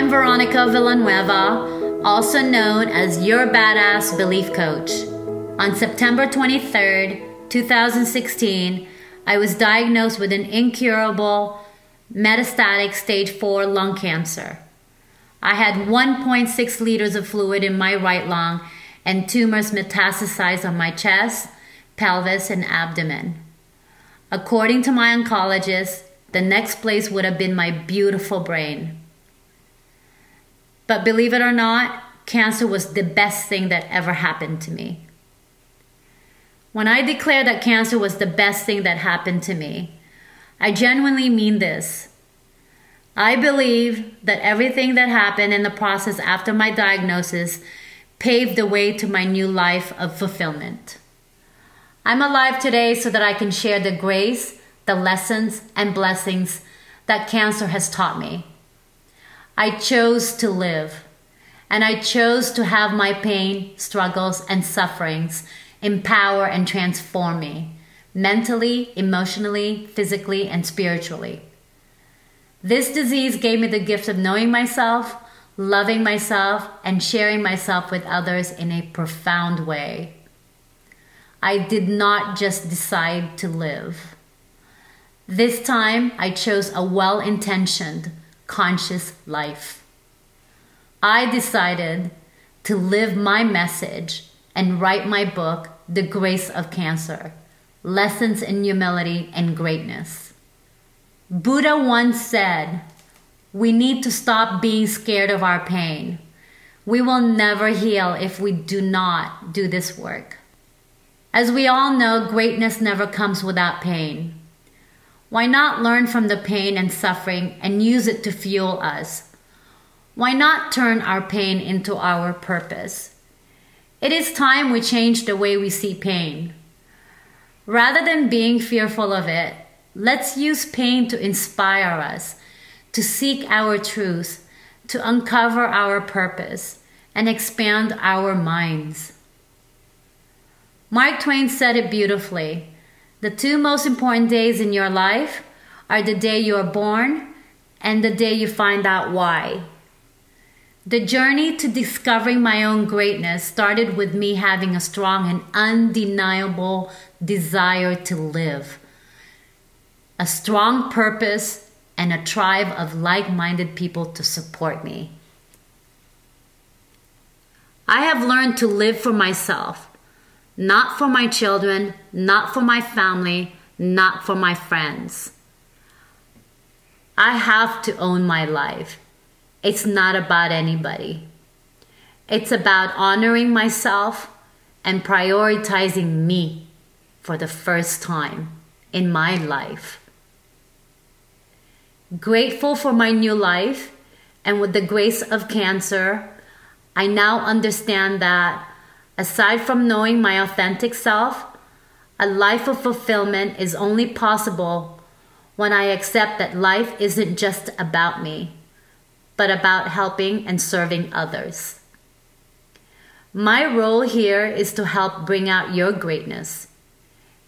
I'm Veronica Villanueva, also known as your badass belief coach. On September 23rd, 2016, I was diagnosed with an incurable metastatic stage 4 lung cancer. I had 1.6 liters of fluid in my right lung and tumors metastasized on my chest, pelvis, and abdomen. According to my oncologist, the next place would have been my beautiful brain. But believe it or not, cancer was the best thing that ever happened to me. When I declare that cancer was the best thing that happened to me, I genuinely mean this. I believe that everything that happened in the process after my diagnosis paved the way to my new life of fulfillment. I'm alive today so that I can share the grace, the lessons, and blessings that cancer has taught me. I chose to live, and I chose to have my pain, struggles, and sufferings empower and transform me mentally, emotionally, physically, and spiritually. This disease gave me the gift of knowing myself, loving myself, and sharing myself with others in a profound way. I did not just decide to live. This time, I chose a well intentioned, conscious life. I decided to live my message and write my book, The Grace of Cancer Lessons in Humility and Greatness. Buddha once said, We need to stop being scared of our pain. We will never heal if we do not do this work. As we all know, greatness never comes without pain. Why not learn from the pain and suffering and use it to fuel us? Why not turn our pain into our purpose? It is time we change the way we see pain. Rather than being fearful of it, let's use pain to inspire us, to seek our truth, to uncover our purpose, and expand our minds. Mark Twain said it beautifully The two most important days in your life are the day you are born and the day you find out why. The journey to discovering my own greatness started with me having a strong and undeniable desire to live, a strong purpose, and a tribe of like minded people to support me. I have learned to live for myself, not for my children, not for my family, not for my friends. I have to own my life. It's not about anybody. It's about honoring myself and prioritizing me for the first time in my life. Grateful for my new life, and with the grace of cancer, I now understand that aside from knowing my authentic self, a life of fulfillment is only possible when I accept that life isn't just about me but about helping and serving others. My role here is to help bring out your greatness.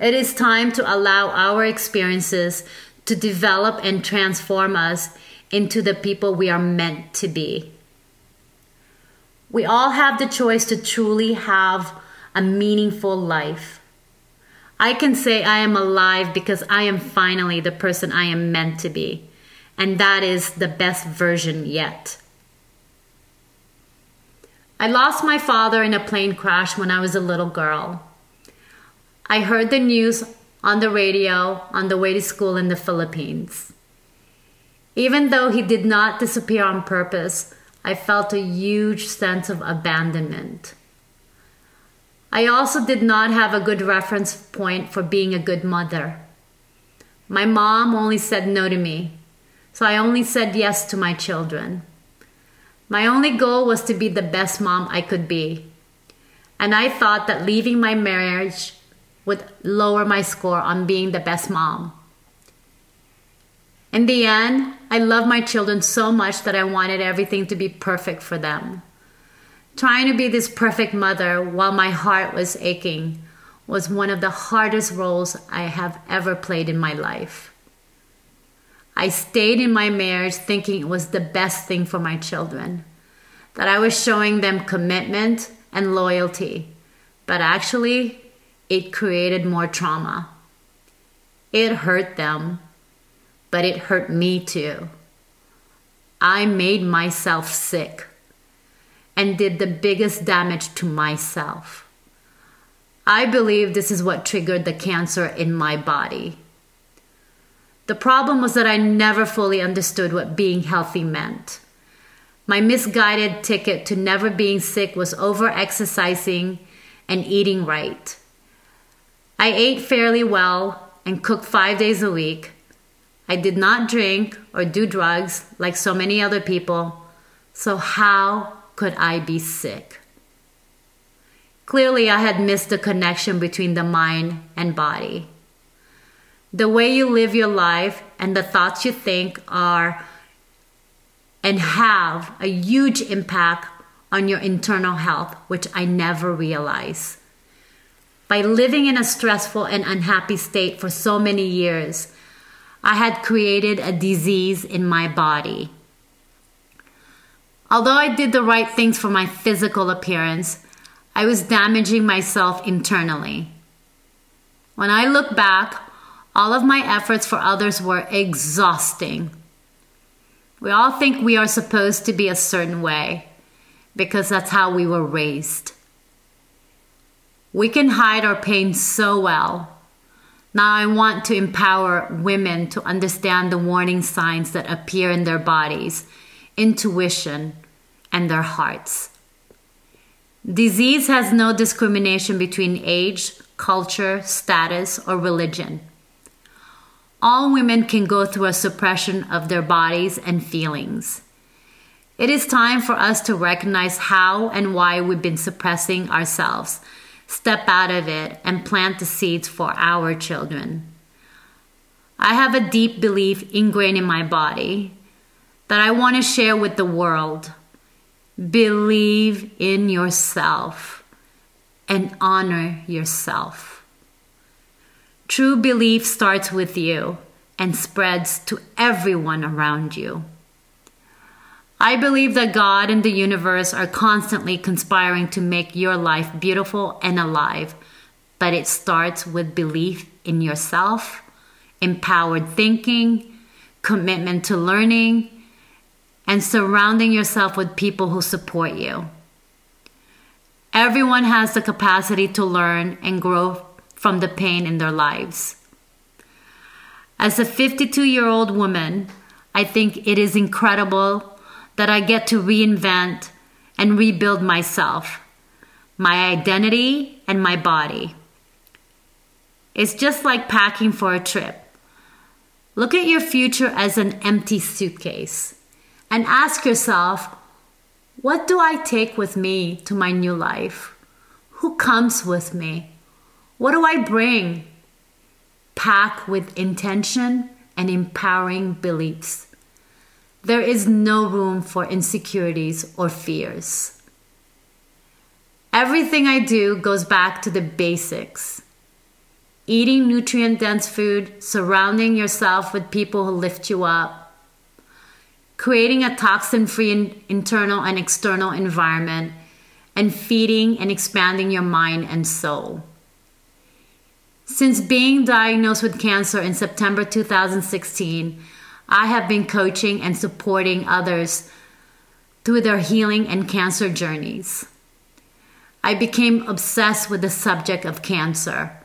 It is time to allow our experiences to develop and transform us into the people we are meant to be. We all have the choice to truly have a meaningful life. I can say I am alive because I am finally the person I am meant to be and that is the best version yet. I lost my father in a plane crash when I was a little girl. I heard the news on the radio on the way to school in the Philippines. Even though he did not disappear on purpose, I felt a huge sense of abandonment. I also did not have a good reference point for being a good mother. My mom only said no to me, so I only said yes to my children. My only goal was to be the best mom I could be. And I thought that leaving my marriage would lower my score on being the best mom. In the end, I love my children so much that I wanted everything to be perfect for them. Trying to be this perfect mother while my heart was aching was one of the hardest roles I have ever played in my life. I stayed in my marriage thinking it was the best thing for my children, that I was showing them commitment and loyalty, but actually, it created more trauma. It hurt them, but it hurt me too. I made myself sick and did the biggest damage to myself. I believe this is what triggered the cancer in my body. The problem was that I never fully understood what being healthy meant. My misguided ticket to never being sick was over exercising and eating right. I ate fairly well and cooked five days a week. I did not drink or do drugs like so many other people. So, how could I be sick? Clearly, I had missed the connection between the mind and body. The way you live your life and the thoughts you think are and have a huge impact on your internal health, which I never realized. By living in a stressful and unhappy state for so many years, I had created a disease in my body. Although I did the right things for my physical appearance, I was damaging myself internally. When I look back, all of my efforts for others were exhausting. We all think we are supposed to be a certain way because that's how we were raised. We can hide our pain so well. Now, I want to empower women to understand the warning signs that appear in their bodies, intuition, and their hearts. Disease has no discrimination between age, culture, status, or religion. All women can go through a suppression of their bodies and feelings. It is time for us to recognize how and why we've been suppressing ourselves, step out of it, and plant the seeds for our children. I have a deep belief ingrained in my body that I want to share with the world. Believe in yourself and honor yourself. True belief starts with you and spreads to everyone around you. I believe that God and the universe are constantly conspiring to make your life beautiful and alive, but it starts with belief in yourself, empowered thinking, commitment to learning, and surrounding yourself with people who support you. Everyone has the capacity to learn and grow from the pain in their lives. As a 52 year old woman, I think it is incredible that I get to reinvent and rebuild myself, my identity, and my body. It's just like packing for a trip. Look at your future as an empty suitcase and ask yourself what do I take with me to my new life? Who comes with me? What do I bring? Pack with intention and empowering beliefs. There is no room for insecurities or fears. Everything I do goes back to the basics eating nutrient dense food, surrounding yourself with people who lift you up, creating a toxin free internal and external environment, and feeding and expanding your mind and soul. Since being diagnosed with cancer in September 2016, I have been coaching and supporting others through their healing and cancer journeys. I became obsessed with the subject of cancer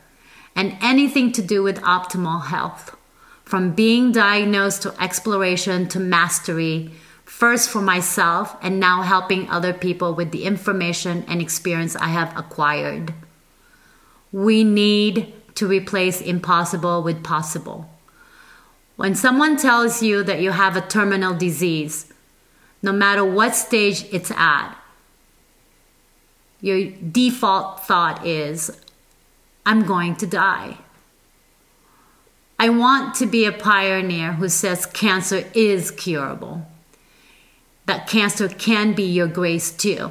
and anything to do with optimal health from being diagnosed to exploration to mastery, first for myself and now helping other people with the information and experience I have acquired. We need to replace impossible with possible. When someone tells you that you have a terminal disease, no matter what stage it's at, your default thought is, I'm going to die. I want to be a pioneer who says cancer is curable, that cancer can be your grace too.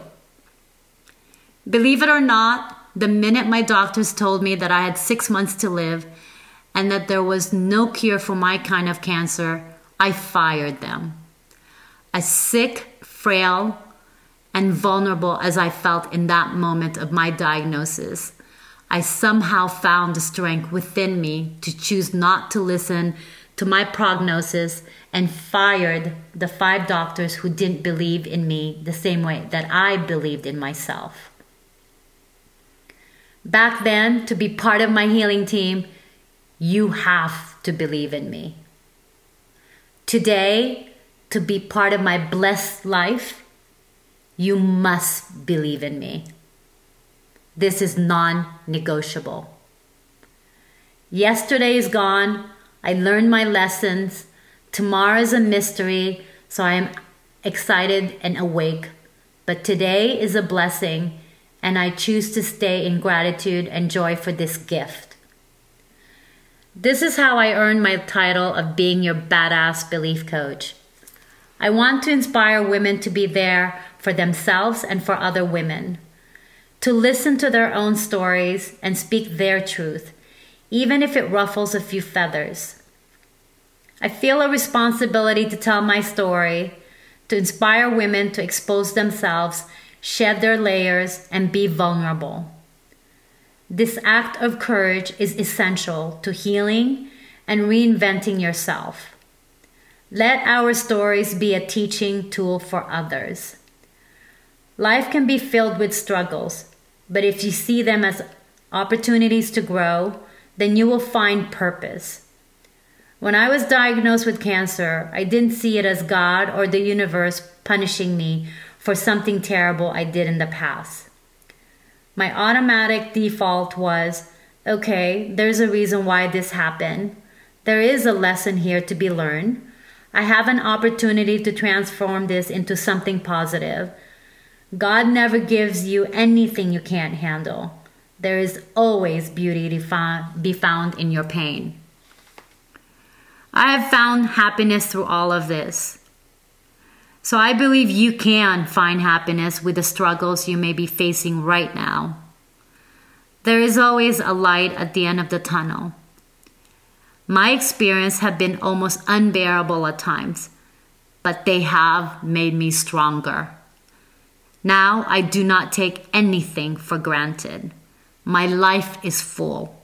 Believe it or not, the minute my doctors told me that I had six months to live and that there was no cure for my kind of cancer, I fired them. As sick, frail, and vulnerable as I felt in that moment of my diagnosis, I somehow found the strength within me to choose not to listen to my prognosis and fired the five doctors who didn't believe in me the same way that I believed in myself. Back then, to be part of my healing team, you have to believe in me. Today, to be part of my blessed life, you must believe in me. This is non negotiable. Yesterday is gone. I learned my lessons. Tomorrow is a mystery, so I am excited and awake. But today is a blessing, and I choose to stay in gratitude and joy for this gift. This is how I earned my title of being your badass belief coach. I want to inspire women to be there for themselves and for other women to listen to their own stories and speak their truth, even if it ruffles a few feathers. I feel a responsibility to tell my story, to inspire women to expose themselves, shed their layers, and be vulnerable. This act of courage is essential to healing and reinventing yourself. Let our stories be a teaching tool for others. Life can be filled with struggles, but if you see them as opportunities to grow, then you will find purpose. When I was diagnosed with cancer, I didn't see it as God or the universe punishing me for something terrible I did in the past. My automatic default was okay, there's a reason why this happened. There is a lesson here to be learned. I have an opportunity to transform this into something positive. God never gives you anything you can't handle. There is always beauty to be found in your pain. I have found happiness through all of this. So I believe you can find happiness with the struggles you may be facing right now. There is always a light at the end of the tunnel. My experience have been almost unbearable at times, but they have made me stronger. Now I do not take anything for granted. My life is full.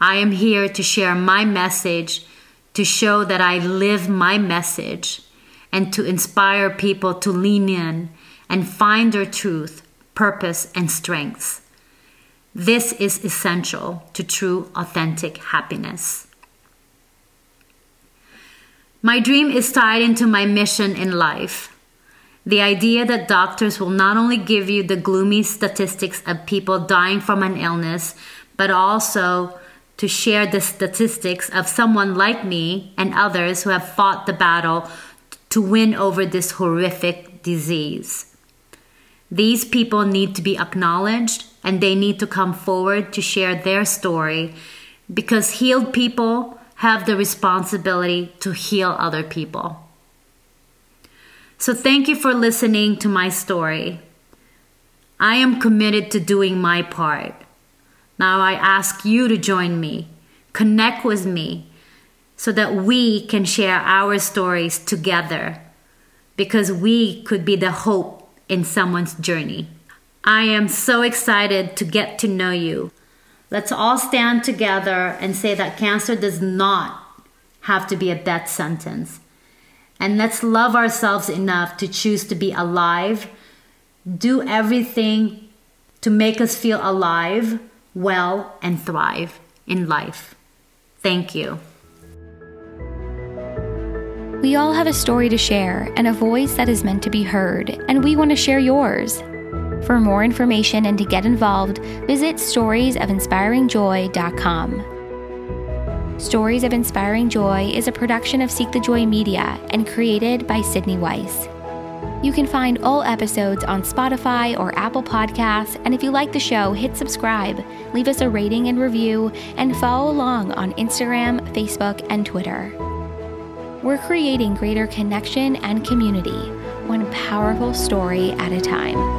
I am here to share my message, to show that I live my message, and to inspire people to lean in and find their truth, purpose, and strengths. This is essential to true, authentic happiness. My dream is tied into my mission in life. The idea that doctors will not only give you the gloomy statistics of people dying from an illness, but also to share the statistics of someone like me and others who have fought the battle to win over this horrific disease. These people need to be acknowledged and they need to come forward to share their story because healed people have the responsibility to heal other people. So thank you for listening to my story. I am committed to doing my part. Now I ask you to join me, connect with me, so that we can share our stories together because we could be the hope in someone's journey. I am so excited to get to know you. Let's all stand together and say that cancer does not have to be a death sentence. And let's love ourselves enough to choose to be alive, do everything to make us feel alive, well, and thrive in life. Thank you. We all have a story to share and a voice that is meant to be heard, and we want to share yours. For more information and to get involved, visit storiesofinspiringjoy.com. Stories of Inspiring Joy is a production of Seek the Joy Media and created by Sydney Weiss. You can find all episodes on Spotify or Apple Podcasts, and if you like the show, hit subscribe, leave us a rating and review, and follow along on Instagram, Facebook, and Twitter. We're creating greater connection and community, one powerful story at a time.